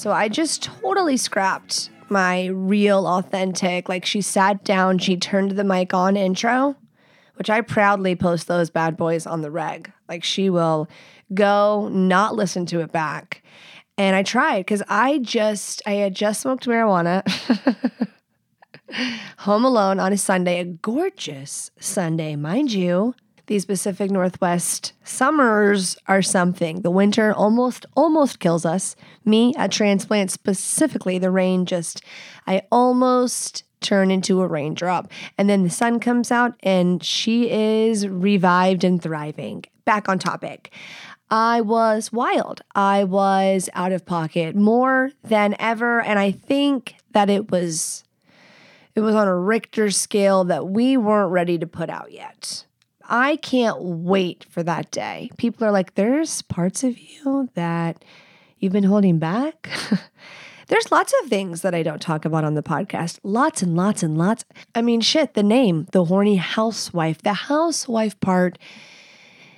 So I just totally scrapped my real, authentic, like she sat down, she turned the mic on intro, which I proudly post those bad boys on the reg. Like she will go, not listen to it back. And I tried because I just, I had just smoked marijuana home alone on a Sunday, a gorgeous Sunday, mind you these Pacific Northwest summers are something. The winter almost almost kills us. Me, a transplant specifically, the rain just I almost turn into a raindrop. And then the sun comes out and she is revived and thriving. Back on topic. I was wild. I was out of pocket more than ever and I think that it was it was on a Richter scale that we weren't ready to put out yet. I can't wait for that day. People are like, there's parts of you that you've been holding back. there's lots of things that I don't talk about on the podcast. Lots and lots and lots. I mean, shit, the name, the horny housewife, the housewife part,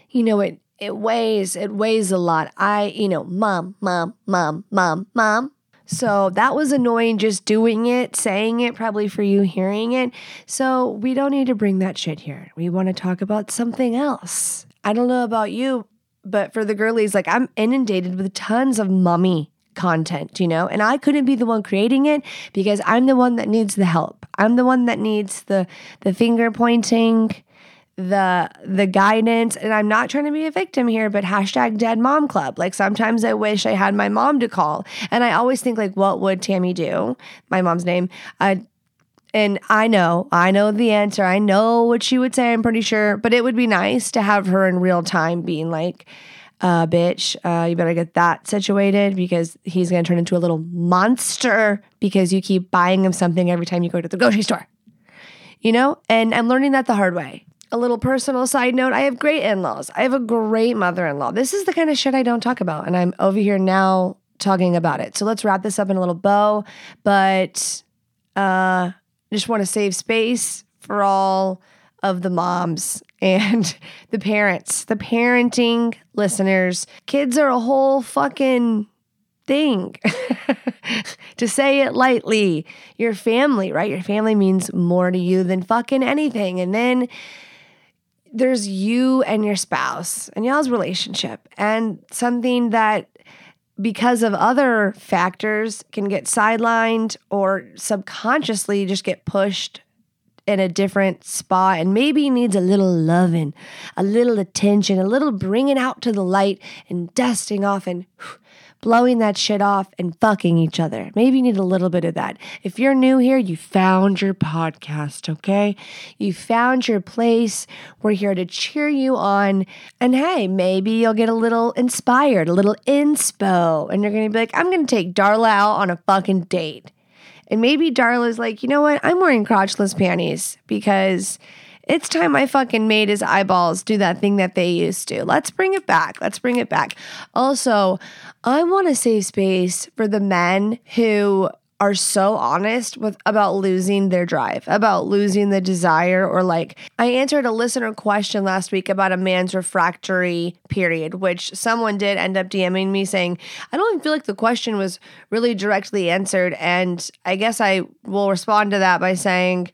you know, it it weighs, it weighs a lot. I, you know, mom, mom, mom, mom, mom. So that was annoying just doing it, saying it, probably for you hearing it. So we don't need to bring that shit here. We want to talk about something else. I don't know about you, but for the girlies, like I'm inundated with tons of mummy content, you know? And I couldn't be the one creating it because I'm the one that needs the help. I'm the one that needs the the finger pointing, the the guidance and i'm not trying to be a victim here but hashtag dead mom club. Like sometimes i wish i had my mom to call. And i always think like what would tammy do? My mom's name. Uh, and i know i know the answer. I know what she would say i'm pretty sure. But it would be nice to have her in real time being like uh, bitch, uh, you better get that situated because he's going to turn into a little monster because you keep buying him something every time you go to the grocery store. You know? And I'm learning that the hard way a little personal side note I have great in laws. I have a great mother in law. This is the kind of shit I don't talk about. And I'm over here now talking about it. So let's wrap this up in a little bow. But uh, just want to save space for all of the moms and the parents, the parenting listeners. Kids are a whole fucking thing. to say it lightly, your family, right? Your family means more to you than fucking anything. And then there's you and your spouse and y'all's relationship. And something that because of other factors can get sidelined or subconsciously just get pushed in a different spot and maybe needs a little loving, a little attention, a little bringing out to the light and dusting off and whew, blowing that shit off and fucking each other. Maybe you need a little bit of that. If you're new here, you found your podcast, okay? You found your place. We're here to cheer you on. And hey, maybe you'll get a little inspired, a little inspo, and you're gonna be like, I'm gonna take Darla out on a fucking date. And maybe Darla's like, you know what? I'm wearing crotchless panties because it's time I fucking made his eyeballs do that thing that they used to. Let's bring it back. Let's bring it back. Also, I want to save space for the men who are so honest with about losing their drive, about losing the desire or like I answered a listener question last week about a man's refractory period, which someone did end up DMing me saying, I don't even feel like the question was really directly answered and I guess I will respond to that by saying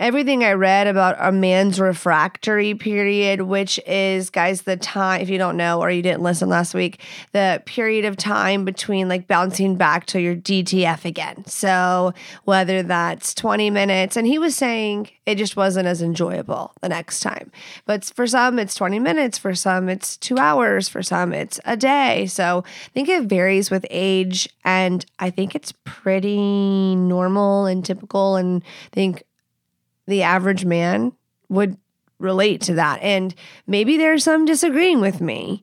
everything I read about a man's refractory period, which is, guys, the time, if you don't know or you didn't listen last week, the period of time between like bouncing back to your DTF again. So whether that's 20 minutes, and he was saying it just wasn't as enjoyable the next time. But for some, it's 20 minutes. For some, it's two hours. For some, it's a day. So I think it varies with age. And I think it's pretty normal and typical. And I think the average man would relate to that. And maybe there's some disagreeing with me.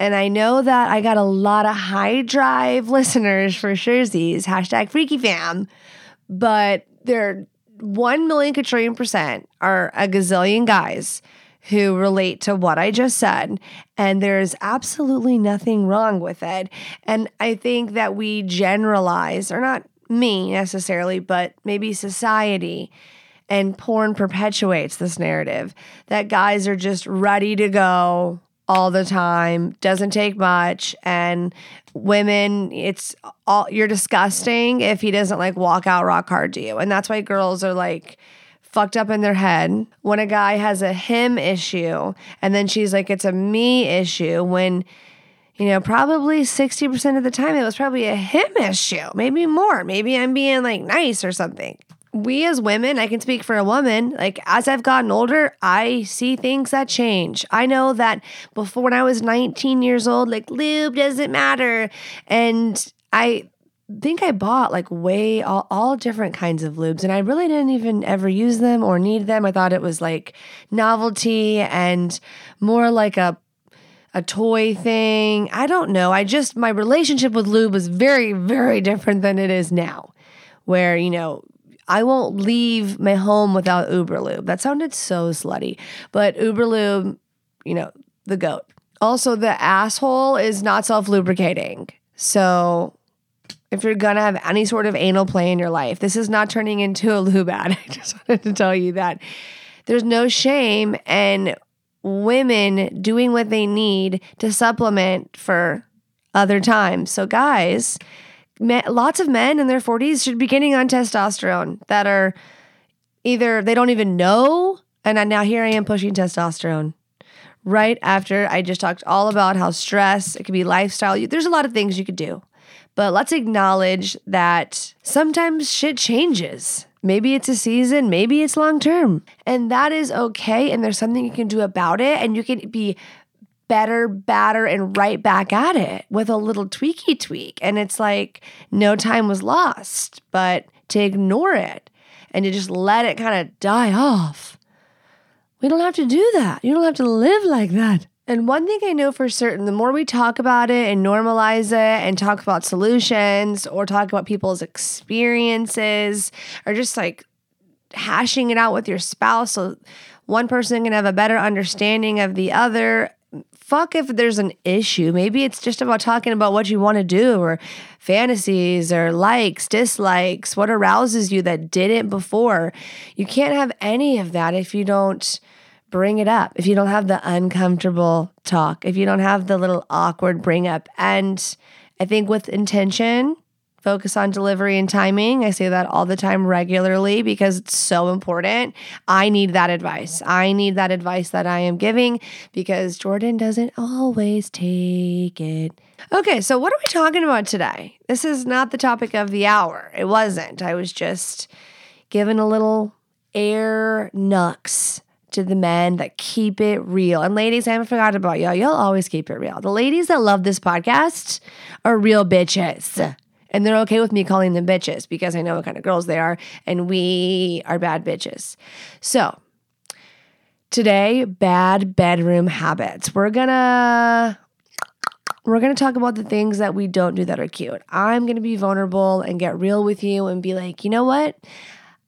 And I know that I got a lot of high drive listeners for Sherzies, hashtag freaky fam, but there 1 million quadrillion percent are a gazillion guys who relate to what I just said. And there's absolutely nothing wrong with it. And I think that we generalize, or not me necessarily, but maybe society and porn perpetuates this narrative that guys are just ready to go all the time, doesn't take much, and women, it's all you're disgusting if he doesn't like walk out rock hard to you. And that's why girls are like fucked up in their head when a guy has a him issue and then she's like it's a me issue when you know, probably 60% of the time it was probably a him issue, maybe more. Maybe I'm being like nice or something we as women, I can speak for a woman, like as I've gotten older, I see things that change. I know that before when I was 19 years old, like lube doesn't matter. And I think I bought like way all, all different kinds of lubes and I really didn't even ever use them or need them. I thought it was like novelty and more like a a toy thing. I don't know. I just my relationship with lube was very very different than it is now. Where, you know, I won't leave my home without Uberlube. That sounded so slutty, but Uberlube, you know, the goat. Also, the asshole is not self lubricating. So, if you're gonna have any sort of anal play in your life, this is not turning into a lube ad. I just wanted to tell you that there's no shame in women doing what they need to supplement for other times. So, guys, lots of men in their 40s should be getting on testosterone that are either they don't even know, and now here I am pushing testosterone right after I just talked all about how stress, it could be lifestyle. There's a lot of things you could do. But let's acknowledge that sometimes shit changes. Maybe it's a season, maybe it's long term. And that is okay. And there's something you can do about it. And you can be better, badder, and right back at it with a little tweaky tweak. And it's like no time was lost, but to ignore it and to just let it kind of die off. We don't have to do that. You don't have to live like that. And one thing I know for certain the more we talk about it and normalize it and talk about solutions or talk about people's experiences or just like hashing it out with your spouse so one person can have a better understanding of the other fuck if there's an issue. Maybe it's just about talking about what you want to do or fantasies or likes, dislikes, what arouses you that didn't before. You can't have any of that if you don't bring it up, if you don't have the uncomfortable talk, if you don't have the little awkward bring up. And I think with intention, focus on delivery and timing. I say that all the time regularly because it's so important. I need that advice. I need that advice that I am giving because Jordan doesn't always take it. Okay, so what are we talking about today? This is not the topic of the hour. It wasn't. I was just giving a little air nux to the men that keep it real. And ladies, I haven't forgotten about y'all. Y'all always keep it real. The ladies that love this podcast are real bitches. And they're okay with me calling them bitches because I know what kind of girls they are, and we are bad bitches. So, today, bad bedroom habits. We're gonna we're going to talk about the things that we don't do that are cute. I'm going to be vulnerable and get real with you and be like, you know what?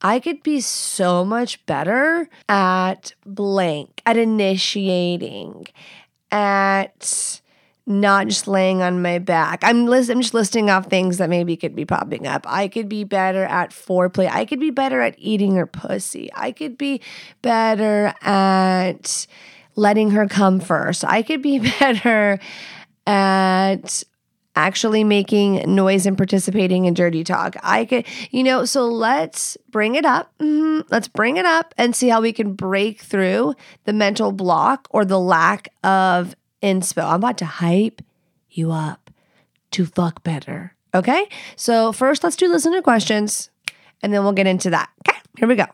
I could be so much better at blank, at initiating, at not just laying on my back. I'm list- I'm just listing off things that maybe could be popping up. I could be better at foreplay. I could be better at eating her pussy. I could be better at letting her come first. I could be better at actually making noise and participating in dirty talk. I could, you know, so let's bring it up. Mhm. Let's bring it up and see how we can break through the mental block or the lack of inspo. I'm about to hype you up to fuck better. Okay. So, first, let's do listener questions and then we'll get into that. Okay. Here we go.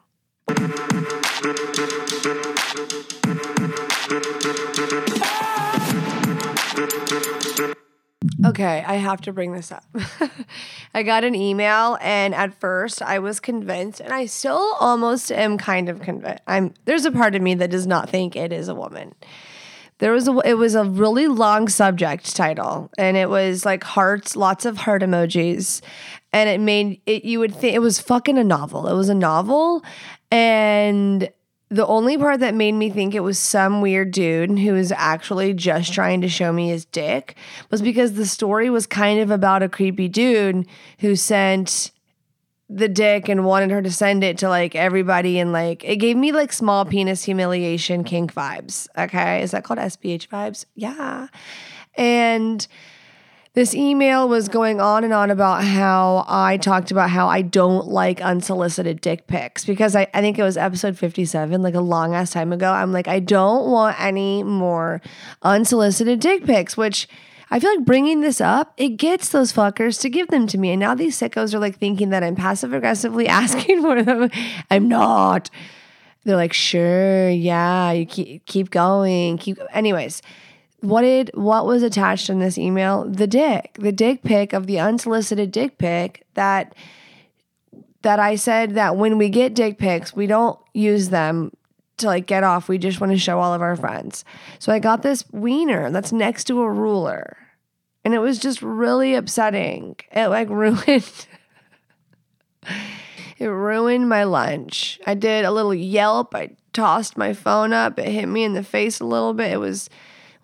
Okay, I have to bring this up. I got an email and at first I was convinced and I still almost am kind of convinced. I'm there's a part of me that does not think it is a woman. There was a it was a really long subject title and it was like hearts, lots of heart emojis and it made it you would think it was fucking a novel. It was a novel and the only part that made me think it was some weird dude who was actually just trying to show me his dick was because the story was kind of about a creepy dude who sent the dick and wanted her to send it to like everybody and like it gave me like small penis humiliation kink vibes. Okay. Is that called SPH vibes? Yeah. And this email was going on and on about how I talked about how I don't like unsolicited dick pics because I, I think it was episode 57, like a long ass time ago. I'm like, I don't want any more unsolicited dick pics, which I feel like bringing this up, it gets those fuckers to give them to me. And now these sickos are like thinking that I'm passive aggressively asking for them. I'm not. They're like, sure, yeah, you keep, keep going. Keep, anyways what did what was attached in this email the dick the dick pic of the unsolicited dick pic that that i said that when we get dick pics we don't use them to like get off we just want to show all of our friends so i got this wiener that's next to a ruler and it was just really upsetting it like ruined it ruined my lunch i did a little yelp i tossed my phone up it hit me in the face a little bit it was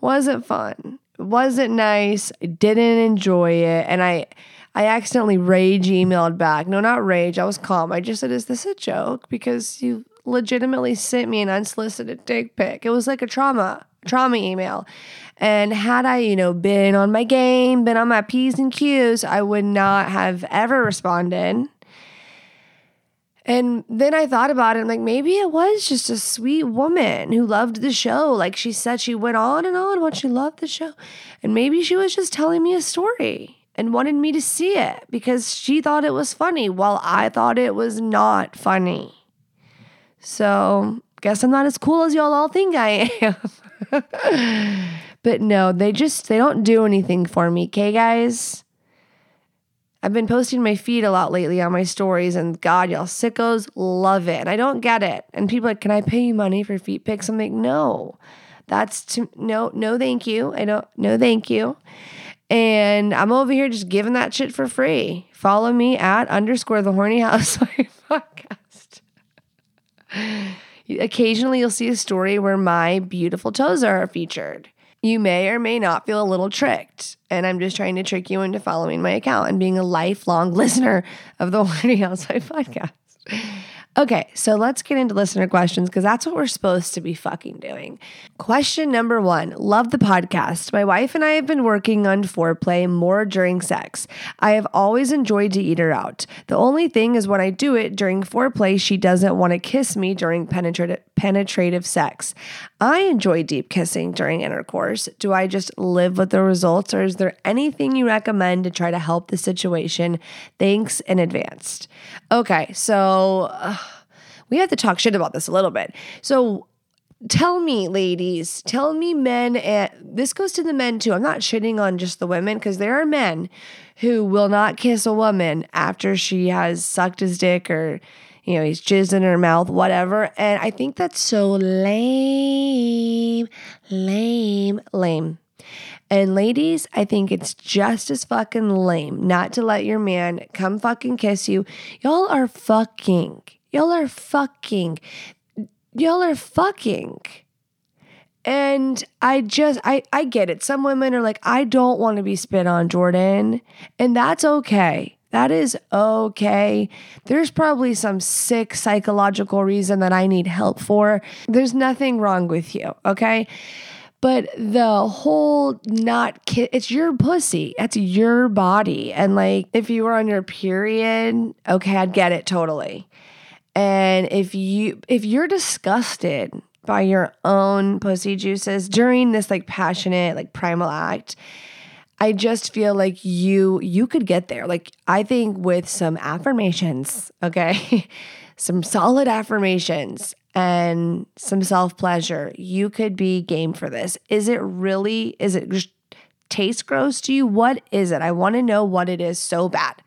wasn't fun. It wasn't nice. I didn't enjoy it. And I I accidentally rage emailed back. No, not rage. I was calm. I just said, Is this a joke? Because you legitimately sent me an unsolicited dick pic. It was like a trauma, trauma email. And had I, you know, been on my game, been on my P's and Q's, I would not have ever responded. And then I thought about it. I'm like, maybe it was just a sweet woman who loved the show. Like she said, she went on and on what she loved the show. And maybe she was just telling me a story and wanted me to see it because she thought it was funny while I thought it was not funny. So, guess I'm not as cool as y'all all think I am. but no, they just they don't do anything for me, okay guys? I've been posting my feed a lot lately on my stories, and God, y'all sickos love it. And I don't get it. And people like, can I pay you money for feet pics? I'm like, no, that's to no, no, thank you. I don't, no, thank you. And I'm over here just giving that shit for free. Follow me at underscore the horny housewife. Occasionally, you'll see a story where my beautiful toes are featured you may or may not feel a little tricked. And I'm just trying to trick you into following my account and being a lifelong listener of the Horny Housewife podcast. Okay, so let's get into listener questions because that's what we're supposed to be fucking doing. Question number one Love the podcast. My wife and I have been working on foreplay more during sex. I have always enjoyed to eat her out. The only thing is, when I do it during foreplay, she doesn't want to kiss me during penetrative, penetrative sex. I enjoy deep kissing during intercourse. Do I just live with the results, or is there anything you recommend to try to help the situation? Thanks in advance. Okay, so. Uh, we have to talk shit about this a little bit. So tell me, ladies, tell me, men, and this goes to the men too. I'm not shitting on just the women because there are men who will not kiss a woman after she has sucked his dick or, you know, he's jizzed in her mouth, whatever. And I think that's so lame, lame, lame. And ladies, I think it's just as fucking lame not to let your man come fucking kiss you. Y'all are fucking. Y'all are fucking. Y'all are fucking. And I just I I get it. Some women are like, I don't want to be spit on, Jordan. And that's okay. That is okay. There's probably some sick psychological reason that I need help for. There's nothing wrong with you, okay? But the whole not ki- it's your pussy. It's your body. And like if you were on your period, okay, I'd get it totally. And if you if you're disgusted by your own pussy juices during this like passionate like primal act, I just feel like you you could get there. Like I think with some affirmations, okay? some solid affirmations and some self-pleasure, you could be game for this. Is it really is it just taste gross to you? What is it? I want to know what it is so bad.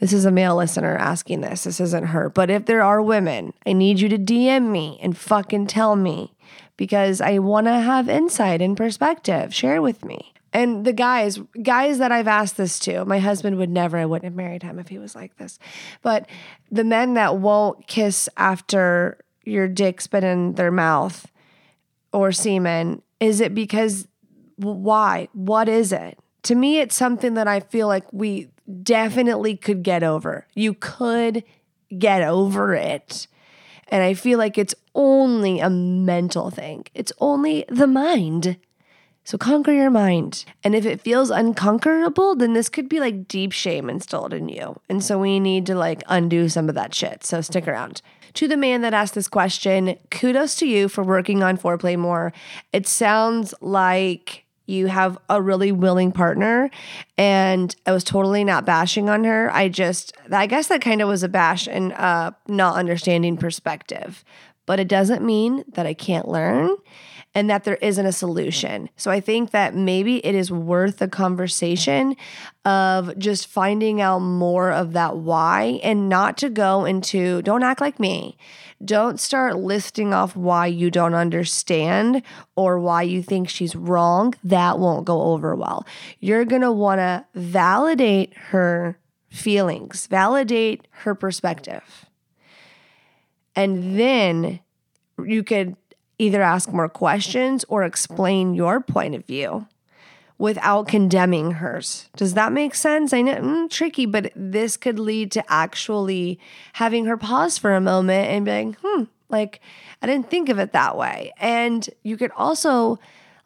This is a male listener asking this. This isn't her. But if there are women, I need you to DM me and fucking tell me because I want to have insight and perspective. Share with me. And the guys, guys that I've asked this to, my husband would never, I wouldn't have married him if he was like this. But the men that won't kiss after your dick's been in their mouth or semen, is it because why? What is it? To me, it's something that I feel like we definitely could get over. You could get over it. And I feel like it's only a mental thing, it's only the mind. So conquer your mind. And if it feels unconquerable, then this could be like deep shame installed in you. And so we need to like undo some of that shit. So stick around. To the man that asked this question, kudos to you for working on foreplay more. It sounds like you have a really willing partner and i was totally not bashing on her i just i guess that kind of was a bash and uh, not understanding perspective but it doesn't mean that i can't learn and that there isn't a solution. So I think that maybe it is worth a conversation of just finding out more of that why and not to go into don't act like me. Don't start listing off why you don't understand or why you think she's wrong. That won't go over well. You're going to want to validate her feelings, validate her perspective. And then you could either ask more questions or explain your point of view without condemning hers. Does that make sense? I know mm, tricky, but this could lead to actually having her pause for a moment and being, hmm, like I didn't think of it that way. And you could also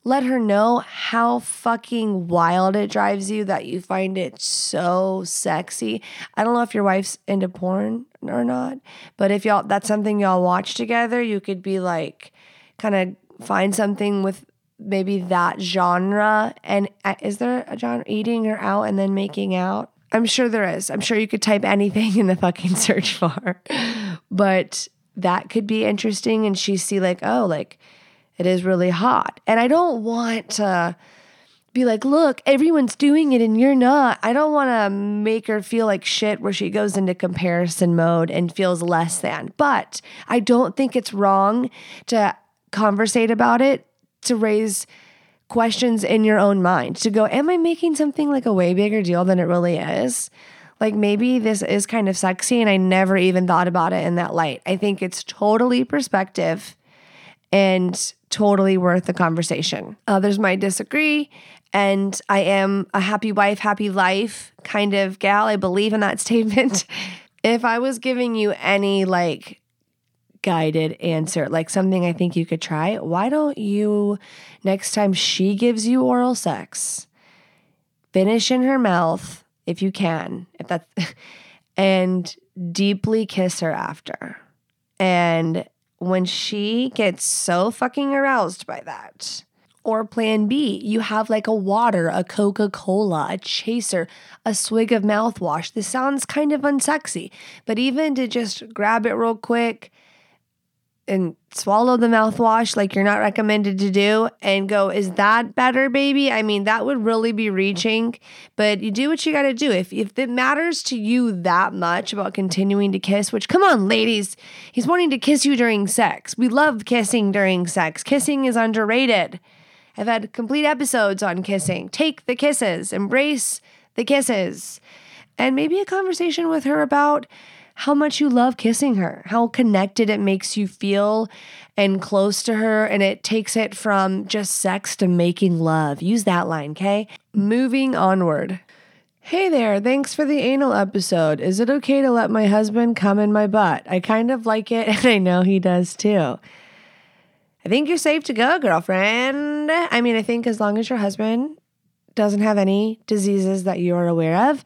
let her know how fucking wild it drives you that you find it so sexy. I don't know if your wife's into porn or not, but if y'all that's something y'all watch together, you could be like kind of find something with maybe that genre. And uh, is there a genre eating her out and then making out? I'm sure there is. I'm sure you could type anything in the fucking search bar. but that could be interesting. And she see like, oh, like it is really hot. And I don't want to be like, look, everyone's doing it and you're not. I don't want to make her feel like shit where she goes into comparison mode and feels less than. But I don't think it's wrong to conversate about it to raise questions in your own mind to go, Am I making something like a way bigger deal than it really is? Like maybe this is kind of sexy and I never even thought about it in that light. I think it's totally perspective and totally worth the conversation. Others might disagree. And I am a happy wife, happy life kind of gal. I believe in that statement. if I was giving you any like guided answer, like something I think you could try. Why don't you, next time she gives you oral sex, finish in her mouth if you can, if that's, and deeply kiss her after. And when she gets so fucking aroused by that, or plan B, you have like a water, a Coca Cola, a chaser, a swig of mouthwash. This sounds kind of unsexy, but even to just grab it real quick, and swallow the mouthwash like you're not recommended to do and go, is that better, baby? I mean, that would really be reaching, but you do what you got to do. If, if it matters to you that much about continuing to kiss, which come on, ladies, he's wanting to kiss you during sex. We love kissing during sex. Kissing is underrated. I've had complete episodes on kissing. Take the kisses, embrace the kisses, and maybe a conversation with her about how much you love kissing her, how connected it makes you feel and close to her. And it takes it from just sex to making love. Use that line, okay? Moving onward. Hey there, thanks for the anal episode. Is it okay to let my husband come in my butt? I kind of like it, and I know he does too. I think you're safe to go, girlfriend. I mean, I think as long as your husband doesn't have any diseases that you are aware of.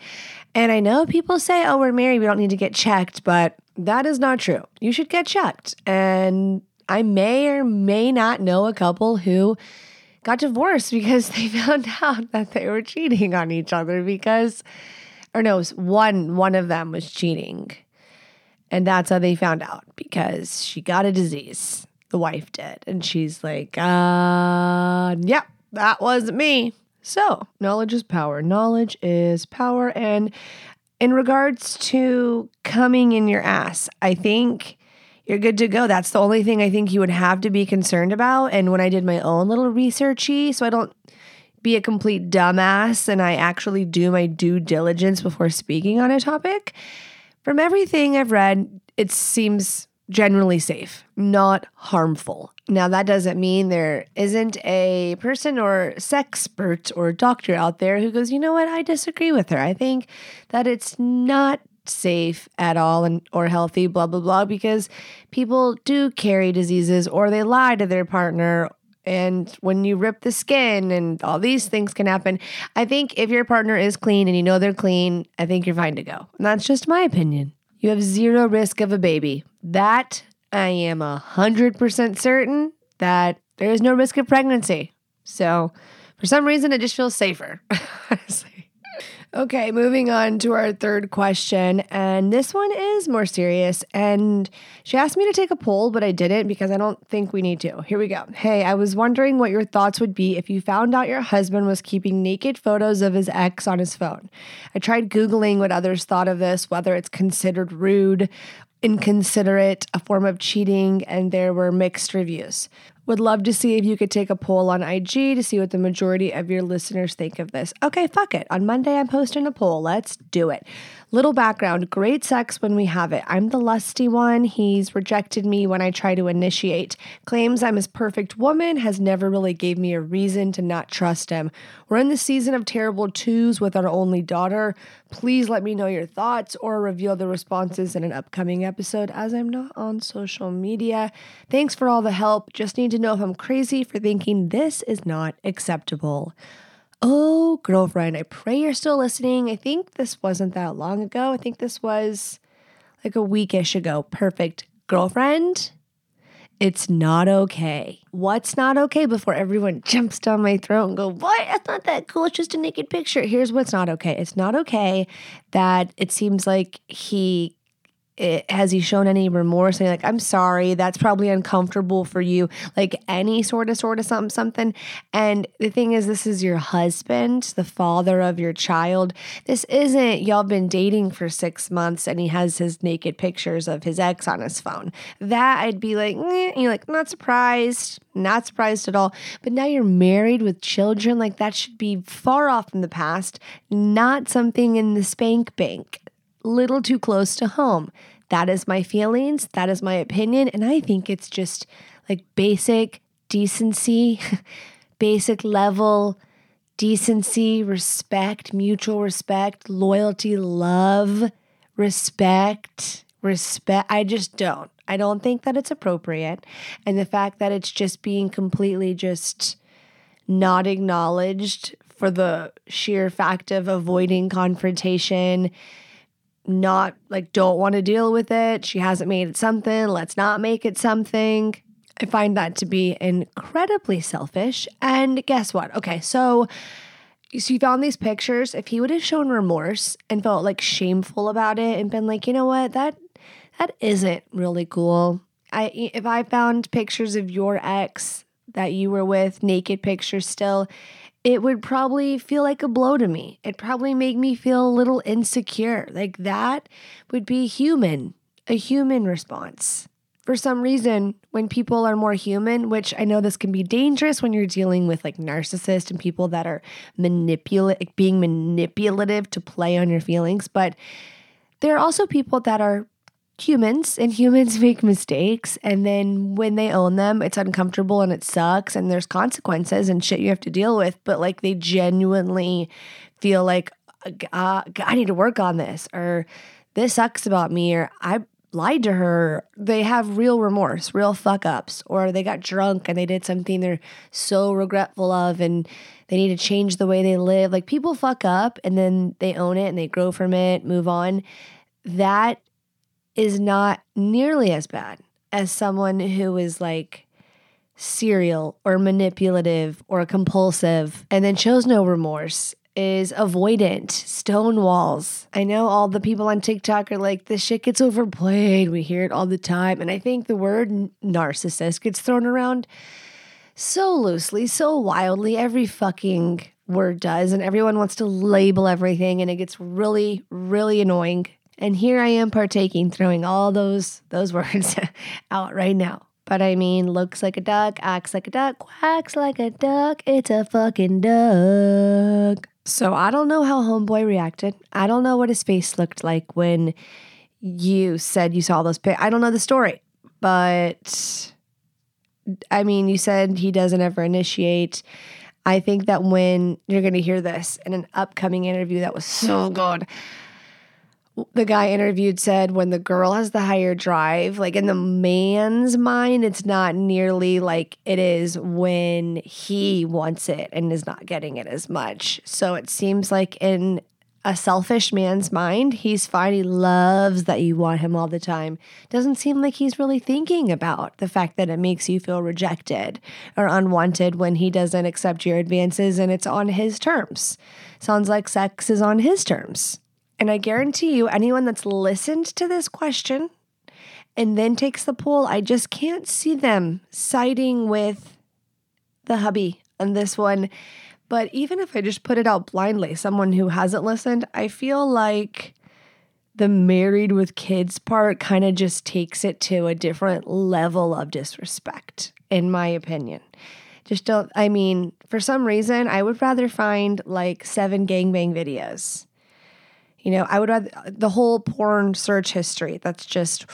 And I know people say, oh, we're married, we don't need to get checked, but that is not true. You should get checked. And I may or may not know a couple who got divorced because they found out that they were cheating on each other because or no, one one of them was cheating. And that's how they found out because she got a disease. The wife did. And she's like, uh, yep, that wasn't me. So, knowledge is power. Knowledge is power. And in regards to coming in your ass, I think you're good to go. That's the only thing I think you would have to be concerned about. And when I did my own little researchy, so I don't be a complete dumbass and I actually do my due diligence before speaking on a topic, from everything I've read, it seems generally safe, not harmful. Now, that doesn't mean there isn't a person or sexpert or doctor out there who goes, you know what, I disagree with her. I think that it's not safe at all and or healthy blah blah blah because people do carry diseases or they lie to their partner. And when you rip the skin and all these things can happen i think if your partner is clean and you know they're clean i think you're fine to go. And that's just my opinion. You have zero risk of a baby. That I am a hundred percent certain that there is no risk of pregnancy. So for some reason it just feels safer. honestly. Okay, moving on to our third question. And this one is more serious. And she asked me to take a poll, but I didn't because I don't think we need to. Here we go. Hey, I was wondering what your thoughts would be if you found out your husband was keeping naked photos of his ex on his phone. I tried Googling what others thought of this, whether it's considered rude inconsiderate, a form of cheating, and there were mixed reviews. Would love to see if you could take a poll on IG to see what the majority of your listeners think of this. Okay, fuck it. On Monday, I'm posting a poll. Let's do it. Little background great sex when we have it. I'm the lusty one. He's rejected me when I try to initiate. Claims I'm his perfect woman, has never really gave me a reason to not trust him. We're in the season of terrible twos with our only daughter. Please let me know your thoughts or reveal the responses in an upcoming episode as I'm not on social media. Thanks for all the help. Just need to know if I'm crazy for thinking this is not acceptable. Oh, girlfriend, I pray you're still listening. I think this wasn't that long ago. I think this was like a weekish ago. Perfect. Girlfriend, it's not okay. What's not okay before everyone jumps down my throat and go, What? That's not that cool. It's just a naked picture. Here's what's not okay. It's not okay that it seems like he it, has he shown any remorse? And like i'm sorry that's probably uncomfortable for you. Like any sort of sort of something something. And the thing is this is your husband the father of your child. This isn't y'all been dating for six months and he has his naked pictures of his ex on his phone. That i'd be like eh, you're like not surprised not surprised at all. But now you're married with children like that should be far off in the past. Not something in the spank bank little too close to home. That is my feelings. That is my opinion. And I think it's just like basic decency, basic level decency, respect, mutual respect, loyalty, love, respect, respect. I just don't. I don't think that it's appropriate. And the fact that it's just being completely just not acknowledged for the sheer fact of avoiding confrontation not like don't want to deal with it. She hasn't made it something. Let's not make it something. I find that to be incredibly selfish. And guess what? Okay, so so you found these pictures. If he would have shown remorse and felt like shameful about it and been like, you know what, that that isn't really cool. I if I found pictures of your ex that you were with, naked pictures still, it would probably feel like a blow to me. It'd probably make me feel a little insecure. Like that would be human, a human response. For some reason, when people are more human, which I know this can be dangerous when you're dealing with like narcissists and people that are manipulate being manipulative to play on your feelings, but there are also people that are humans and humans make mistakes and then when they own them it's uncomfortable and it sucks and there's consequences and shit you have to deal with but like they genuinely feel like uh, i need to work on this or this sucks about me or i lied to her, they have real remorse, real fuck ups, or they got drunk and they did something they're so regretful of and they need to change the way they live. Like people fuck up and then they own it and they grow from it, move on. That is not nearly as bad as someone who is like serial or manipulative or compulsive and then shows no remorse is avoidant, stone walls. I know all the people on TikTok are like, this shit gets overplayed. We hear it all the time. And I think the word narcissist gets thrown around so loosely, so wildly. Every fucking word does. And everyone wants to label everything. And it gets really, really annoying. And here I am partaking, throwing all those those words out right now. But I mean, looks like a duck, acts like a duck, quacks like a duck. It's a fucking duck. So I don't know how Homeboy reacted. I don't know what his face looked like when you said you saw those pics. I don't know the story, but I mean, you said he doesn't ever initiate. I think that when you're going to hear this in an upcoming interview that was so good, the guy interviewed said when the girl has the higher drive, like in the man's mind, it's not nearly like it is when he wants it and is not getting it as much. So it seems like in a selfish man's mind, he's fine. He loves that you want him all the time. Doesn't seem like he's really thinking about the fact that it makes you feel rejected or unwanted when he doesn't accept your advances and it's on his terms. Sounds like sex is on his terms. And I guarantee you, anyone that's listened to this question and then takes the poll, I just can't see them siding with the hubby on this one. But even if I just put it out blindly, someone who hasn't listened, I feel like the married with kids part kind of just takes it to a different level of disrespect, in my opinion. Just don't, I mean, for some reason, I would rather find like seven gangbang videos you know, I would rather the whole porn search history. That's just,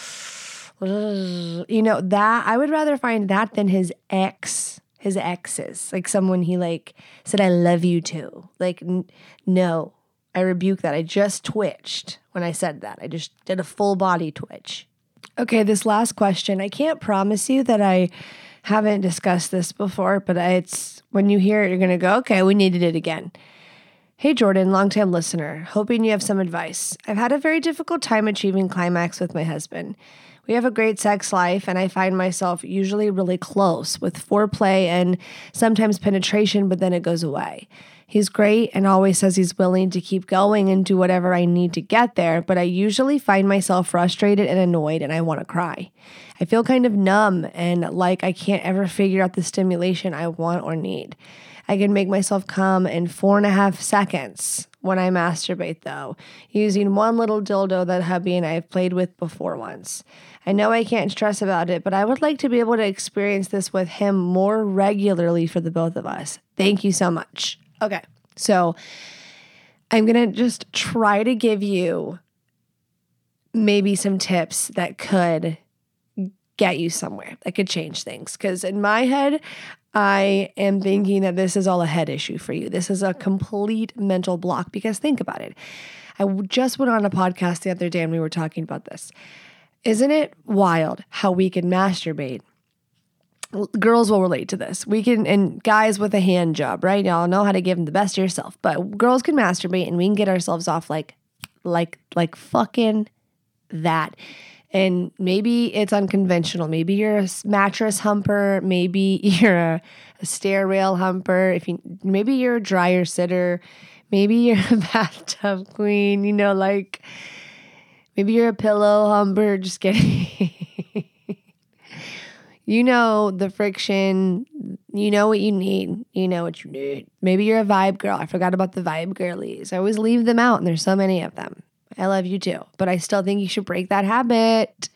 you know, that I would rather find that than his ex, his exes, like someone he like said I love you too. Like, n- no, I rebuke that. I just twitched when I said that. I just did a full body twitch. Okay, this last question. I can't promise you that I haven't discussed this before, but it's when you hear it, you're gonna go, okay, we needed it again. Hey Jordan, longtime listener, hoping you have some advice. I've had a very difficult time achieving climax with my husband. We have a great sex life, and I find myself usually really close with foreplay and sometimes penetration, but then it goes away. He's great and always says he's willing to keep going and do whatever I need to get there, but I usually find myself frustrated and annoyed and I want to cry. I feel kind of numb and like I can't ever figure out the stimulation I want or need. I can make myself come in four and a half seconds when I masturbate, though, using one little dildo that hubby and I have played with before once. I know I can't stress about it, but I would like to be able to experience this with him more regularly for the both of us. Thank you so much. Okay, so I'm to just try to give you maybe some tips that could get you somewhere, that could change things. Because in my head, I am thinking that this is all a head issue for you. This is a complete mental block because think about it. I just went on a podcast the other day and we were talking about this. Isn't it wild how we can masturbate? Girls will relate to this. We can, and guys with a hand job, right? Y'all know how to give them the best of yourself. But girls can masturbate and we can get ourselves off like, like, like fucking that and maybe it's unconventional. Maybe you're a mattress humper. Maybe you're a, a stair rail humper. If you maybe you're a dryer sitter. Maybe you're a bathtub queen. You know, like maybe you're a pillow humper. Just kidding. you know the friction. You know what you need. You know what you need. Maybe you're a vibe girl. I forgot about the vibe girlies. I always leave them out, and there's so many of them. I love you too. But I still think you should break that habit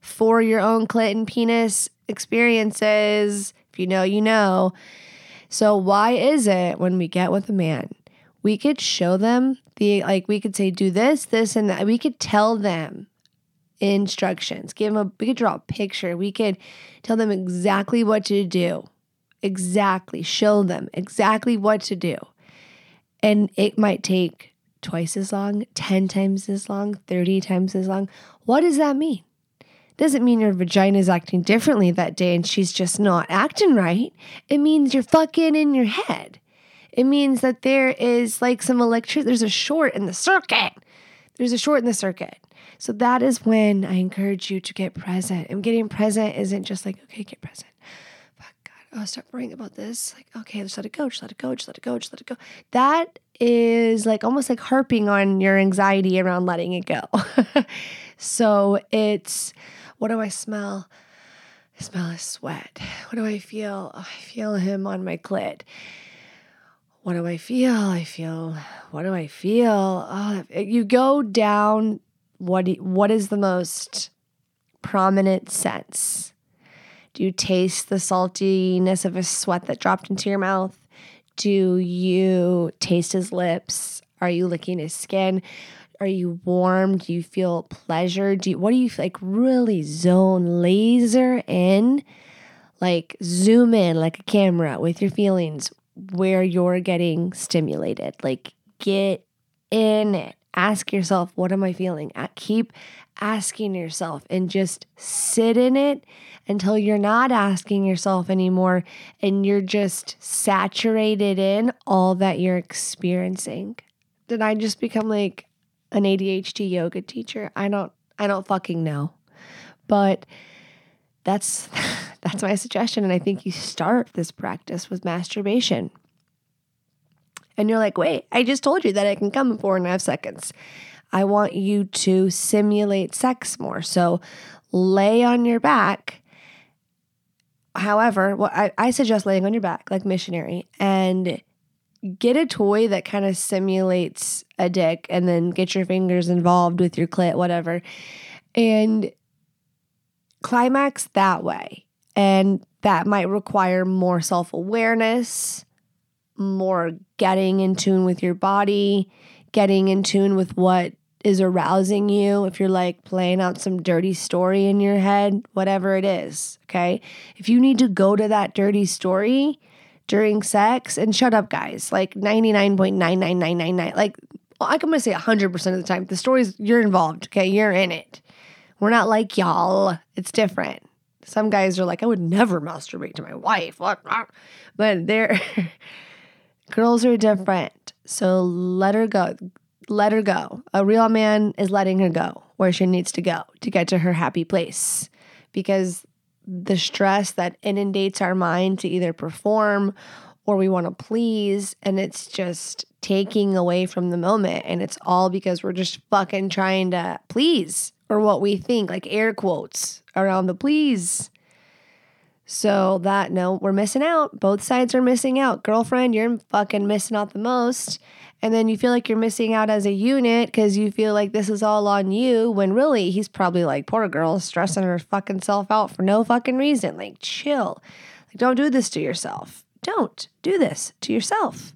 for your own clit and penis experiences. If you know, you know. So, why is it when we get with a man, we could show them the, like, we could say, do this, this, and that. We could tell them instructions, give them a, we could draw a picture. We could tell them exactly what to do, exactly, show them exactly what to do. And it might take twice as long, 10 times as long, 30 times as long. What does that mean? doesn't mean your vagina is acting differently that day and she's just not acting right. It means you're fucking in your head. It means that there is like some electric, there's a short in the circuit. There's a short in the circuit. So that is when I encourage you to get present. And getting present isn't just like, okay, get present. Oh, start worrying about this. Like, okay, just let it go, just let it go, just let it go, just let it go. That is like almost like harping on your anxiety around letting it go. so it's what do I smell? I smell his sweat. What do I feel? Oh, I feel him on my clit. What do I feel? I feel, what do I feel? Oh, you go down what, what is the most prominent sense? Do you taste the saltiness of his sweat that dropped into your mouth? Do you taste his lips? Are you licking his skin? Are you warm? Do you feel pleasure? Do you, what do you like really zone laser in? Like zoom in like a camera with your feelings where you're getting stimulated. Like get in it. Ask yourself, what am I feeling? Keep asking yourself and just sit in it until you're not asking yourself anymore and you're just saturated in all that you're experiencing. Did I just become like an ADHD yoga teacher? I don't I don't fucking know. But that's that's my suggestion and I think you start this practice with masturbation. And you're like, "Wait, I just told you that I can come in four and a half seconds." I want you to simulate sex more. So lay on your back. However, what I, I suggest laying on your back like missionary and get a toy that kind of simulates a dick and then get your fingers involved with your clit, whatever, and climax that way. And that might require more self awareness, more getting in tune with your body, getting in tune with what is arousing you, if you're like playing out some dirty story in your head, whatever it is, okay? If you need to go to that dirty story during sex, and shut up, guys, like 99.99999, like I'm gonna say 100% of the time, the stories, you're involved, okay? You're in it. We're not like y'all, it's different. Some guys are like, I would never masturbate to my wife, but they're, girls are different. So let her go let her go. A real man is letting her go where she needs to go to get to her happy place because the stress that inundates our mind to either perform or we want to please and it's just taking away from the moment and it's all because we're just fucking trying to please or what we think like air quotes around the please so that no we're missing out both sides are missing out girlfriend you're fucking missing out the most and then you feel like you're missing out as a unit because you feel like this is all on you when really he's probably like, poor girl, stressing her fucking self out for no fucking reason. Like, chill. Like, don't do this to yourself. Don't do this to yourself.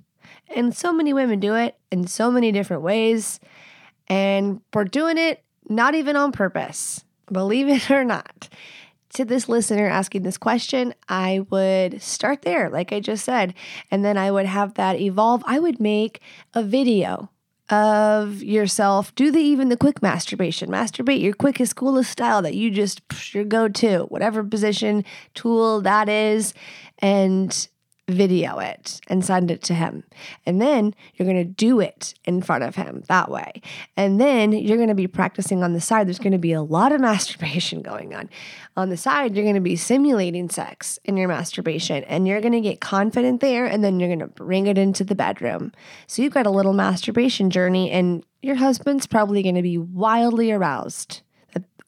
And so many women do it in so many different ways. And we're doing it not even on purpose, believe it or not to this listener asking this question, I would start there, like I just said, and then I would have that evolve. I would make a video of yourself. Do the even the quick masturbation. Masturbate your quickest, coolest style that you just your go to, whatever position tool that is, and video it and send it to him. And then you're going to do it in front of him that way. And then you're going to be practicing on the side. There's going to be a lot of masturbation going on. On the side, you're going to be simulating sex in your masturbation and you're going to get confident there and then you're going to bring it into the bedroom. So you've got a little masturbation journey and your husband's probably going to be wildly aroused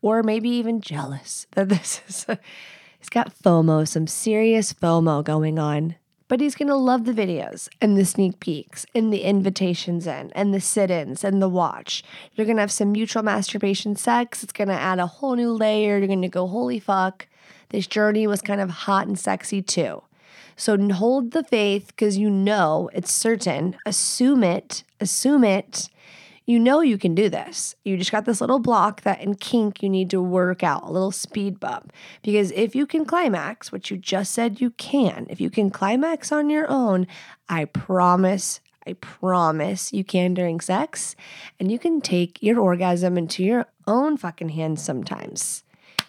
or maybe even jealous that this is. He's got FOMO, some serious FOMO going on but he's going to love the videos and the sneak peeks and the invitations in and the sit ins and the watch. You're going to have some mutual masturbation sex. It's going to add a whole new layer. You're going to go, holy fuck. This journey was kind of hot and sexy too. So hold the faith because you know it's certain. Assume it. Assume it you know you can do this. You just got this little block that in kink you need to work out, a little speed bump. Because if you can climax, which you just said you can, if you can climax on your own, I promise, I promise you can during sex, and you can take your orgasm into your own fucking hands sometimes.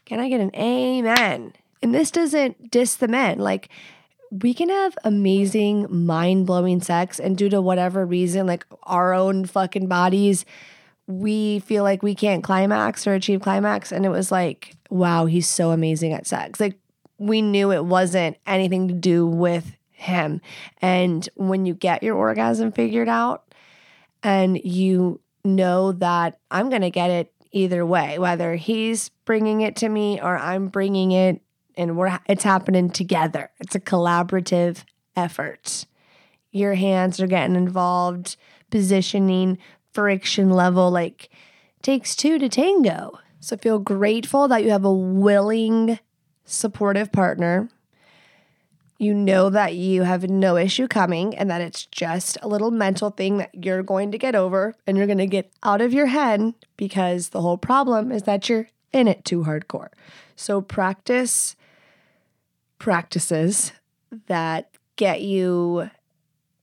Can I get an amen? And this doesn't diss the men. Like, we can have amazing, mind blowing sex, and due to whatever reason, like our own fucking bodies, we feel like we can't climax or achieve climax. And it was like, wow, he's so amazing at sex. Like, we knew it wasn't anything to do with him. And when you get your orgasm figured out and you know that I'm going to get it either way, whether he's bringing it to me or I'm bringing it and we're it's happening together. It's a collaborative effort. Your hands are getting involved, positioning, friction level like takes two to tango. So feel grateful that you have a willing supportive partner. You know that you have no issue coming and that it's just a little mental thing that you're going to get over and you're going to get out of your head because the whole problem is that you're in it too hardcore. So practice practices that get you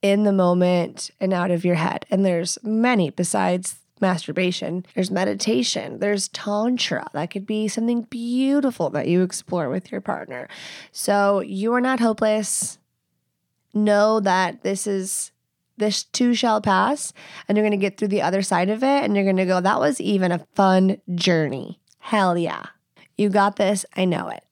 in the moment and out of your head. And there's many besides masturbation. There's meditation, there's tantra. That could be something beautiful that you explore with your partner. So you are not hopeless. Know that this is this too shall pass and you're going to get through the other side of it and you're going to go that was even a fun journey. Hell yeah. You got this. I know it.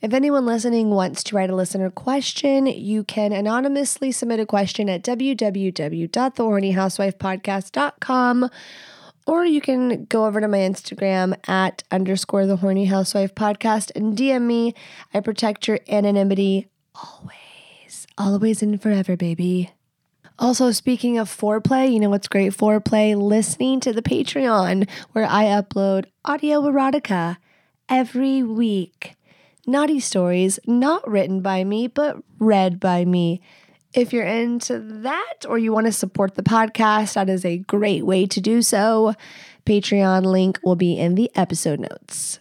If anyone listening wants to write a listener question, you can anonymously submit a question at www.thehornyhousewifepodcast.com or you can go over to my Instagram at underscore the horny housewife podcast and DM me. I protect your anonymity always, always and forever, baby. Also, speaking of foreplay, you know what's great foreplay? Listening to the Patreon where I upload audio erotica every week naughty stories not written by me, but read by me. If you're into that or you want to support the podcast, that is a great way to do so. Patreon link will be in the episode notes.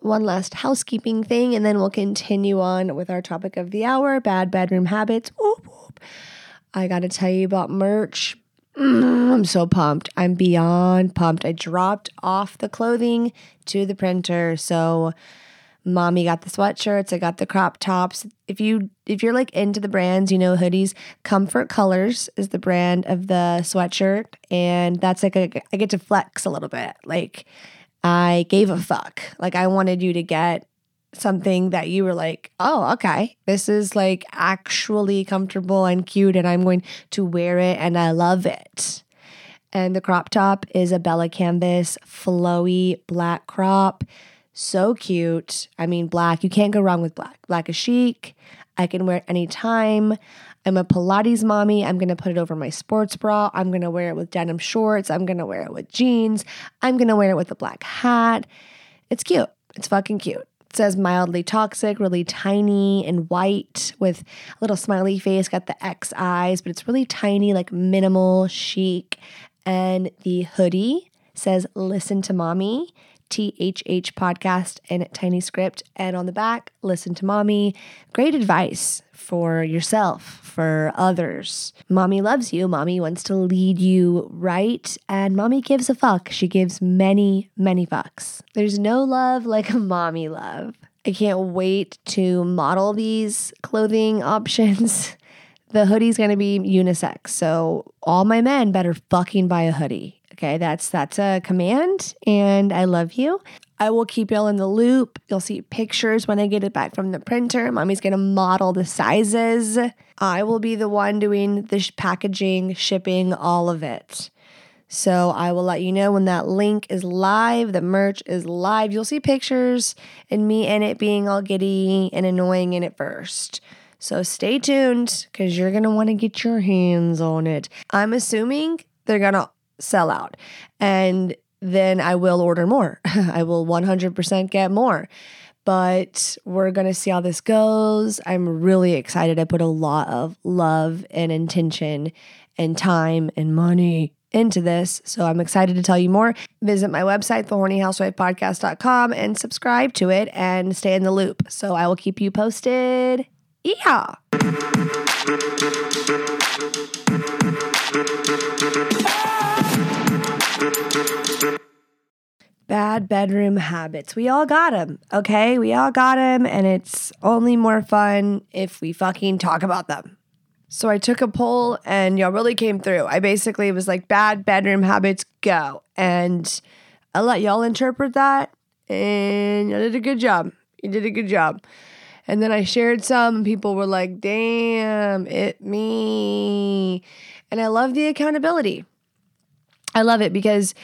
One last housekeeping thing, and then we'll continue on with our topic of the hour bad bedroom habits. Whoop, whoop. I got to tell you about merch. Mm, I'm so pumped. I'm beyond pumped. I dropped off the clothing to the printer. So, Mommy got the sweatshirts, I got the crop tops. If you if you're like into the brands, you know hoodies, Comfort Colors is the brand of the sweatshirt and that's like a, I get to flex a little bit. Like I gave a fuck. Like I wanted you to get something that you were like, "Oh, okay. This is like actually comfortable and cute and I'm going to wear it and I love it." And the crop top is a Bella Canvas flowy black crop so cute. I mean, black, you can't go wrong with black. Black is chic. I can wear it anytime. I'm a Pilates mommy. I'm going to put it over my sports bra. I'm going to wear it with denim shorts. I'm going to wear it with jeans. I'm going to wear it with a black hat. It's cute. It's fucking cute. It says mildly toxic, really tiny and white with a little smiley face, got the X eyes, but it's really tiny, like minimal, chic. And the hoodie says, Listen to mommy. THH podcast and Tiny Script. And on the back, listen to mommy. Great advice for yourself, for others. Mommy loves you. Mommy wants to lead you right. And mommy gives a fuck. She gives many, many fucks. There's no love like a mommy love. I can't wait to model these clothing options. The hoodie's gonna be unisex. So all my men better fucking buy a hoodie. Okay, that's that's a command and I love you. I will keep y'all in the loop. You'll see pictures when I get it back from the printer. Mommy's to model the sizes. I will be the one doing the sh- packaging, shipping, all of it. So I will let you know when that link is live, the merch is live. You'll see pictures and me and it being all giddy and annoying in it first. So stay tuned because you're want to get your hands on it. I'm assuming they're to sell out. And then I will order more. I will 100% get more. But we're going to see how this goes. I'm really excited. I put a lot of love and intention and time and money into this. So I'm excited to tell you more. Visit my website, thehornyhousewifepodcast.com, and subscribe to it and stay in the loop. So I will keep you posted. Yeah. Bad bedroom habits. We all got them, okay? We all got them, and it's only more fun if we fucking talk about them. So I took a poll and y'all really came through. I basically was like, bad bedroom habits, go. And I let y'all interpret that, and y'all did a good job. You did a good job. And then I shared some, people were like, damn, it me. And I love the accountability. I love it because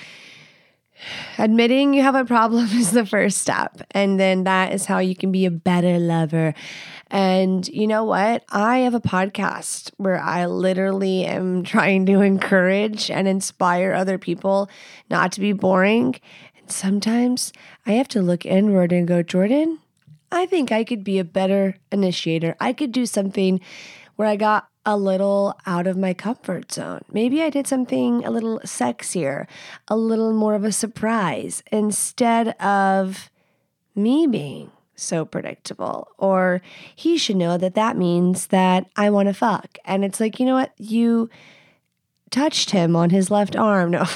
admitting you have a problem is the first step. And then that is how you can be a better lover. And you know what? I have a podcast where I literally am trying to encourage and inspire other people not to be boring. And sometimes I have to look inward and go, Jordan, I think I could be a better initiator. I could do something where I got a little out of my comfort zone. Maybe I did something a little sexier, a little more of a surprise instead of me being so predictable. Or he should know that that means that I want to fuck. And it's like, you know what? You touched him on his left arm.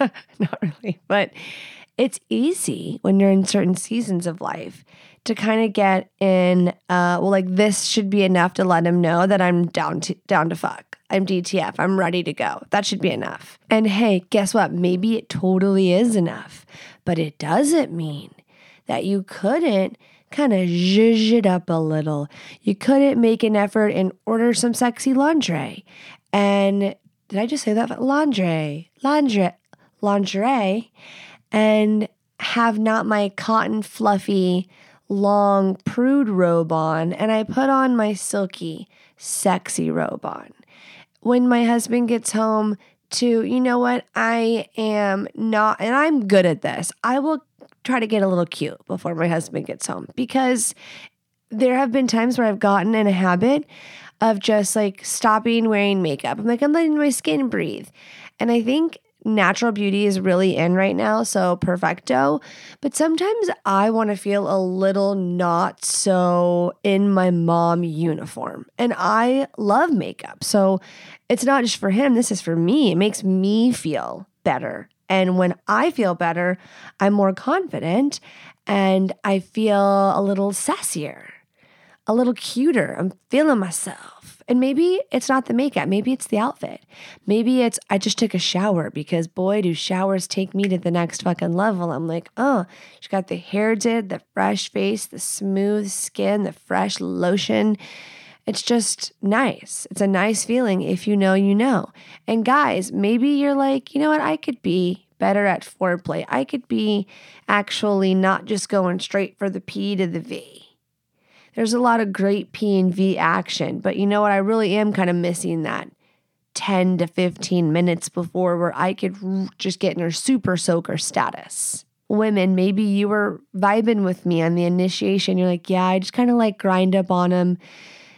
No, not really. But it's easy when you're in certain seasons of life to kind of get in uh well like this should be enough to let him know that I'm down to down to fuck. I'm DTF. I'm ready to go. That should be enough. And hey, guess what? Maybe it totally is enough. But it doesn't mean that you couldn't kind of zhuzh it up a little. You couldn't make an effort and order some sexy lingerie. And did I just say that? Lingerie, lingerie, lingerie, and have not my cotton fluffy long prude robe on and I put on my silky, sexy robe on. When my husband gets home, to, you know what, I am not, and I'm good at this. I will try to get a little cute before my husband gets home because there have been times where I've gotten in a habit of just like stopping wearing makeup. I'm like, I'm letting my skin breathe. And I think natural beauty is really in right now, so perfecto. But sometimes I want to feel a little not so in my mom uniform. And I love makeup. So it's not just for him, this is for me. It makes me feel better. And when I feel better, I'm more confident and I feel a little sassier, a little cuter. I'm feeling myself. And maybe it's not the makeup, maybe it's the outfit. Maybe it's I just took a shower because boy, do showers take me to the next fucking level. I'm like, oh, she got the hair did, the fresh face, the smooth skin, the fresh lotion. It's just nice. It's a nice feeling if you know, you know. And guys, maybe you're like, you know what, I could be better at foreplay. I could be actually not just going straight for the P to the V. There's a lot of great P and V action, but you know what? I really am kind of missing that 10 to 15 minutes before where I could just get in her super soaker status. Women, maybe you were vibing with me on the initiation. You're like, yeah, I just kind of like grind up on him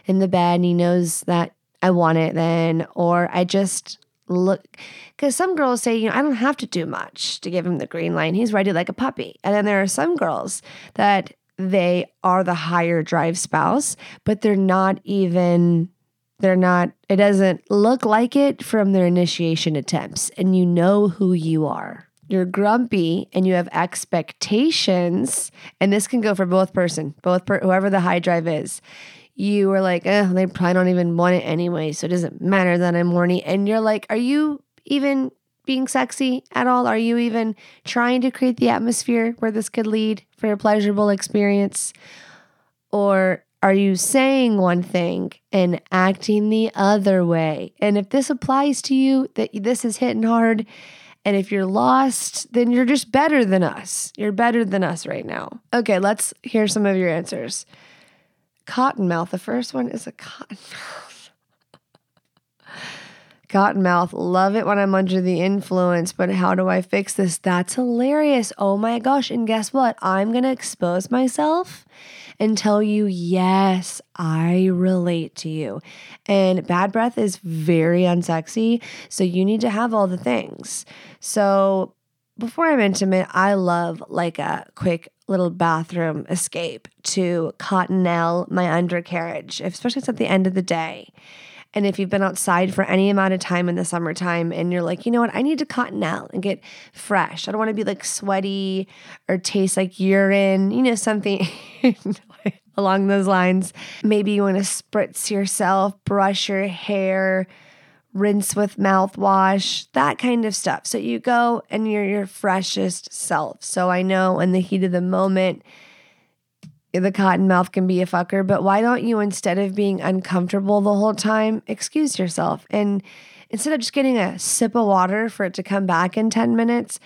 in the bed and he knows that I want it then. Or I just look, because some girls say, you know, I don't have to do much to give him the green line. He's ready like a puppy. And then there are some girls that they are the higher drive spouse, but they're not even, they're not, it doesn't look like it from their initiation attempts. And you know who you are. You're grumpy and you have expectations, and this can go for both person, both per, whoever the high drive is. You were like, eh, they probably don't even want it anyway, so it doesn't matter that I'm horny. And you're like, are you even being sexy at all? Are you even trying to create the atmosphere where this could lead for a pleasurable experience? Or are you saying one thing and acting the other way? And if this applies to you, that this is hitting hard, and if you're lost, then you're just better than us. You're better than us right now. Okay, let's hear some of your answers. Cottonmouth. The first one is a cottonmouth. Cottonmouth, love it when I'm under the influence, but how do I fix this? That's hilarious. Oh my gosh. And guess what? I'm going to expose myself and tell you, yes, I relate to you. And bad breath is very unsexy. So you need to have all the things. So before I'm intimate, I love like a quick little bathroom escape to Cottonelle, my undercarriage, especially at the end of the day And if you've been outside for any amount of time in the summertime and you're like, you know what, I need to cotton out and get fresh. I don't want to be like sweaty or taste like urine, you know, something along those lines. Maybe you want to spritz yourself, brush your hair, rinse with mouthwash, that kind of stuff. So you go and you're your freshest self. So I know in the heat of the moment, the cotton mouth can be a fucker, but why don't you, instead of being uncomfortable the whole time, excuse yourself? And instead of just getting a sip of water for it to come back in 10 minutes,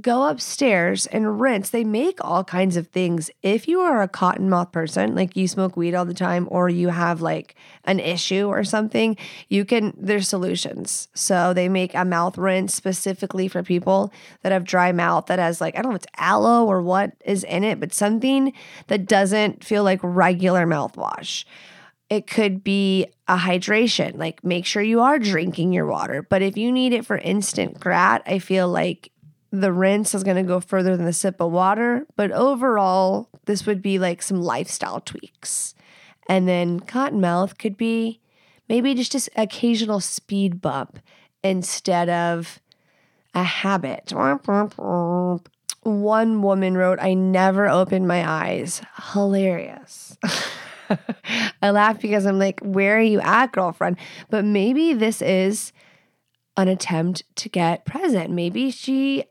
go upstairs and rinse. They make all kinds of things. If you are a cotton mouth person, like you smoke weed all the time, or you have like an issue or something, you can, there's solutions. So they make a mouth rinse specifically for people that have dry mouth that has like, I don't know if it's aloe or what is in it, but something that doesn't feel like regular mouthwash. It could be a hydration, like make sure you are drinking your water. But if you need it for instant grat, I feel like the rinse is going to go further than the sip of water, but overall, this would be like some lifestyle tweaks. And then cottonmouth could be maybe just an occasional speed bump instead of a habit. One woman wrote, I never opened my eyes. Hilarious. I laugh because I'm like, where are you at, girlfriend? But maybe this is an attempt to get present. Maybe she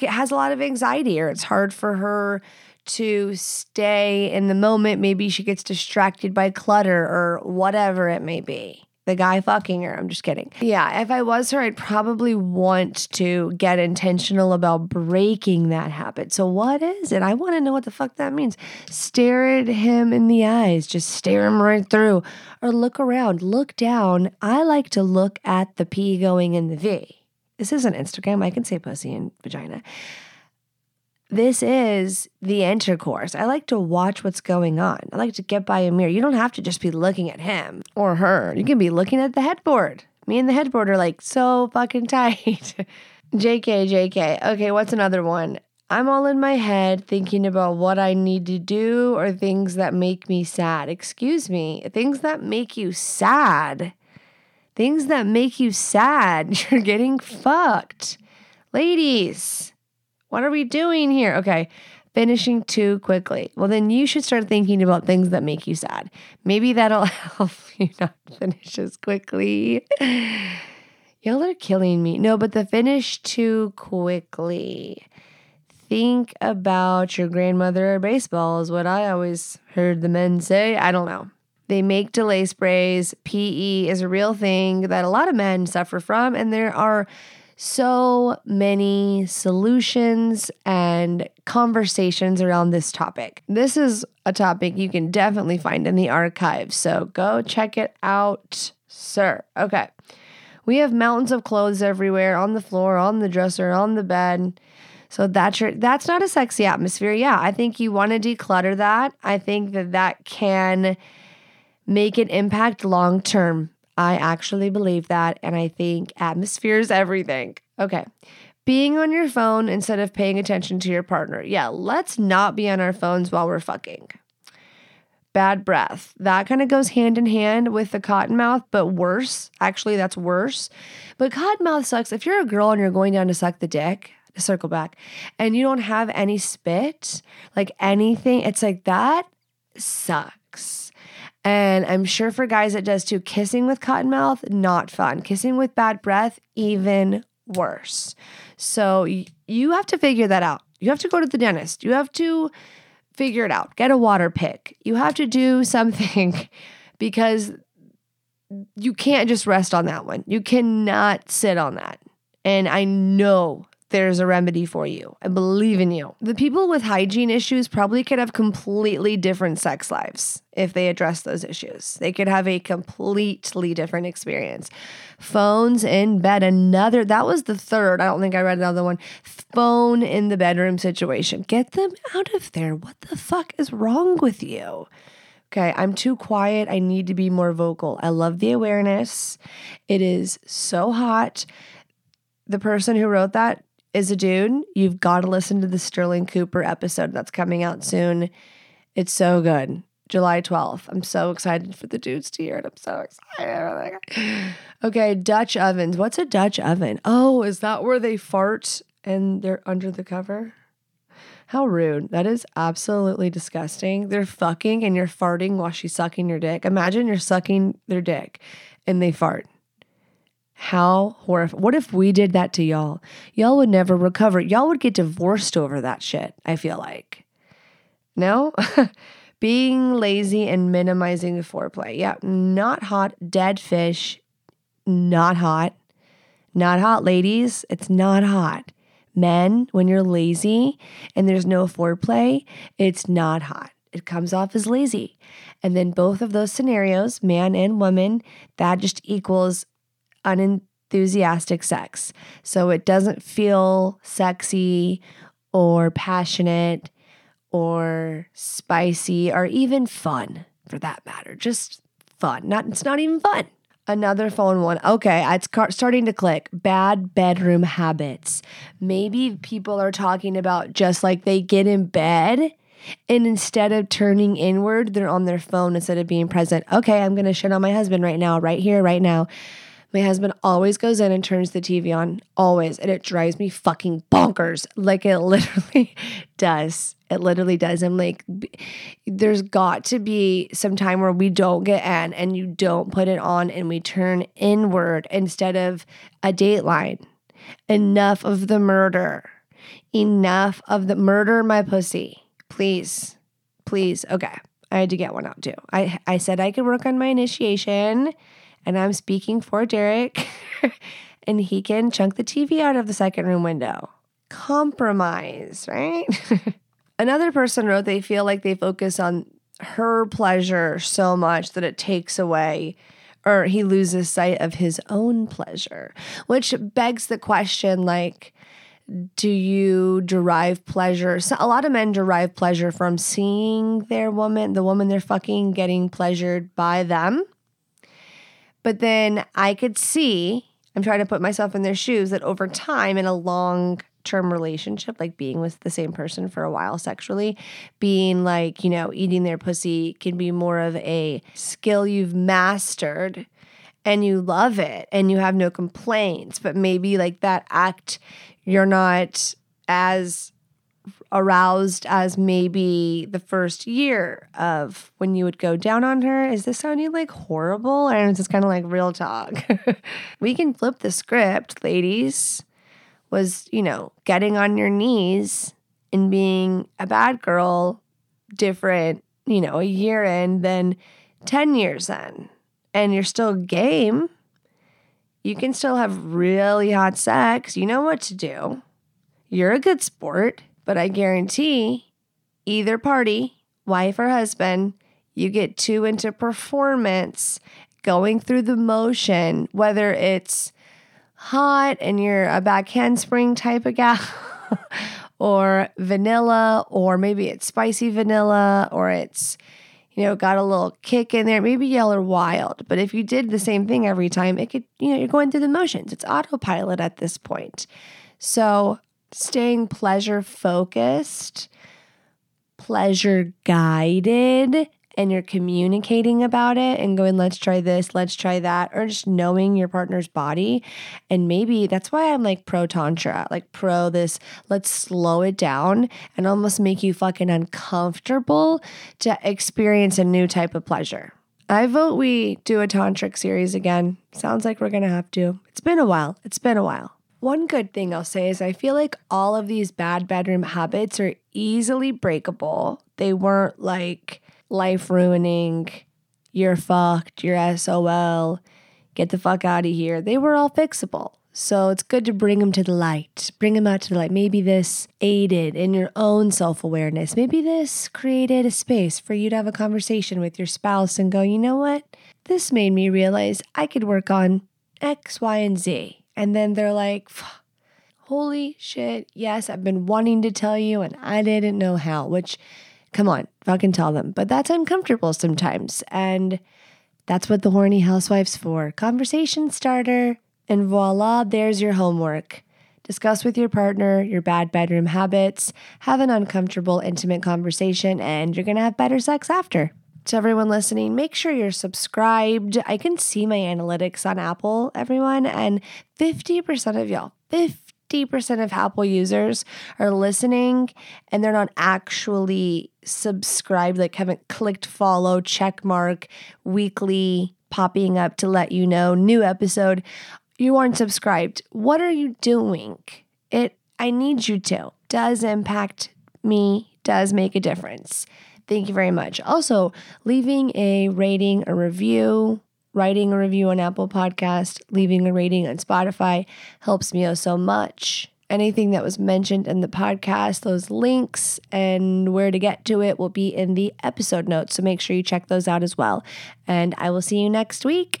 has a lot of anxiety or it's hard for her to stay in the moment. Maybe she gets distracted by clutter or whatever it may be. The guy fucking her. I'm just kidding. Yeah, if I was her, I'd probably want to get intentional about breaking that habit. So, what is it? I want to know what the fuck that means. Stare at him in the eyes, just stare him right through, or look around, look down. I like to look at the P going in the V. This isn't Instagram. I can say pussy and vagina. This is the intercourse. I like to watch what's going on. I like to get by a mirror. You don't have to just be looking at him or her. You can be looking at the headboard. Me and the headboard are like so fucking tight. JK, JK. Okay, what's another one? I'm all in my head thinking about what I need to do or things that make me sad. Excuse me, things that make you sad things that make you sad, you're getting fucked. Ladies, what are we doing here? Okay, finishing too quickly. Well, then you should start thinking about things that make you sad. Maybe that'll help you not finish as quickly. Y'all are killing me. No, but the finish too quickly. Think about your grandmother or baseball, is what I always heard the men say. I don't know. They make delay sprays. PE is a real thing that a lot of men suffer from, and there are so many solutions and conversations around this topic. This is a topic you can definitely find in the archives, so go check it out, sir. Okay. We have mountains of clothes everywhere on the floor, on the dresser, on the bed. So that's your that's not a sexy atmosphere. Yeah, I think you want to declutter that. I think that that can make an impact long term. I actually believe that. And I think atmosphere is everything. Okay. Being on your phone instead of paying attention to your partner. Yeah, let's not be on our phones while we're fucking. Bad breath. That kind of goes hand in hand with the cotton mouth, but worse. Actually, that's worse. But cotton mouth sucks. If you're a girl and you're going down to suck the dick, to circle back, and you don't have any spit, like anything, it's like that sucks. And I'm sure for guys it does too. Kissing with cotton mouth, not fun. Kissing with bad breath, even worse. So you have to figure that out. You have to go to the dentist. You have to figure it out. Get a water pick. You have to do something because you can't just rest on that one. You cannot sit on that. And I know there's a remedy for you. I believe in you. The people with hygiene issues probably could have completely different sex lives if they address those issues. They could have a completely different experience. Phones in bed, another, that was the third. I don't think I read another one. Phone in the bedroom situation. Get them out of there. What the fuck is wrong with you? Okay, I'm too quiet. I need to be more vocal. I love the awareness. It is so hot. The person who wrote that is a dude, you've got to listen to the Sterling Cooper episode that's coming out soon. It's so good. July 12th. I'm so excited for the dudes to hear it. I'm so excited. Okay, Dutch ovens. What's a Dutch oven? Oh, is that where they fart and they're under the cover? How rude. That is absolutely disgusting. They're fucking and you're farting while she's sucking your dick. Imagine you're sucking their dick and they fart. How horrible. What if we did that to y'all? Y'all would never recover. Y'all would get divorced over that shit, I feel like. No? Being lazy and minimizing the foreplay. Yeah, not hot. Dead fish. Not hot. Not hot, ladies. It's not hot. Men, when you're lazy and there's no foreplay, it's not hot. It comes off as lazy. And then both of those scenarios, man and woman, that just equals unenthusiastic sex. So it doesn't feel sexy or passionate or spicy or even fun for that matter. Just fun. Not it's not even fun. Another phone one. Okay, it's starting to click. Bad bedroom habits. Maybe people are talking about just like they get in bed and instead of turning inward, they're on their phone instead of being present. Okay, I'm going to shit on my husband right now, right here, right now. My husband always goes in and turns the TV on, always, and it drives me fucking bonkers. Like it literally does. It literally does. I'm like, there's got to be some time where we don't get in and you don't put it on and we turn inward instead of a dateline. Enough of the murder. Enough of the murder, my pussy. Please, please. Okay. I had to get one out too. I, I said I could work on my initiation and I'm speaking for Derek, and he can chunk the TV out of the second room window. Compromise, right? Another person wrote they feel like they focus on her pleasure so much that it takes away or he loses sight of his own pleasure, which begs the question like, do you derive pleasure? So a lot of men derive pleasure from seeing their woman, the woman they're fucking, getting pleasured by them. But then I could see, I'm trying to put myself in their shoes, that over time in a long term relationship, like being with the same person for a while sexually, being like, you know, eating their pussy can be more of a skill you've mastered and you love it and you have no complaints. But maybe like that act, you're not as aroused as maybe the first year of when you would go down on her. Is this sounding like horrible? Or is this kind of like real talk? we can flip the script, ladies. Was, you know, getting on your knees and being a bad girl different, you know, a year in than 10 years in. And you're still game. You can still have really hot sex. You know what to do. You're a good sport. But I guarantee either party, wife or husband, you get too into performance, going through the motion, whether it's hot and you're a back handspring type of gal, or vanilla, or maybe it's spicy vanilla, or it's, you know, got a little kick in there. Maybe y'all are wild, but if you did the same thing every time, it could, you know, you're going through the motions. It's autopilot at this point. So staying pleasure focused, pleasure guided, and you're communicating about it and going, let's try this, let's try that, or just knowing your partner's body. And maybe that's why I'm like pro Tantra, like pro this, let's slow it down and almost make you fucking uncomfortable to experience a new type of pleasure. I vote we do a tantric series again. Sounds like we're gonna have to. It's been a while. It's been a while. One good thing I'll say is I feel like all of these bad bedroom habits are easily breakable. They weren't like life ruining, you're fucked, you're SOL, get the fuck out of here. They were all fixable. So it's good to bring them to the light, bring them out to the light. Maybe this aided in your own self awareness. Maybe this created a space for you to have a conversation with your spouse and go, you know what? This made me realize I could work on X, Y, and Z. And then they're like, holy shit, yes, I've been wanting to tell you and I didn't know how, which, come on, fucking tell them. But that's uncomfortable sometimes. And that's what the horny housewife's for. Conversation starter. And voila, there's your homework. Discuss with your partner your bad bedroom habits, have an uncomfortable, intimate conversation, and you're gonna have better sex after. To everyone listening, make sure you're subscribed. I can see my analytics on Apple, everyone, and 50% of y'all, 50% of Apple users are listening and they're not actually subscribed, like haven't clicked follow, check mark, weekly popping up to let you know new episode. You aren't subscribed. What are you doing? It I need you to. Does impact me, does make a difference. Thank you very much. Also, leaving a rating, a review, writing a review on Apple Podcast, leaving a rating on Spotify helps me oh so much. Anything that was mentioned in the podcast, those links and where to get to it will be in the episode notes. So make sure you check those out as well. And I will see you next week.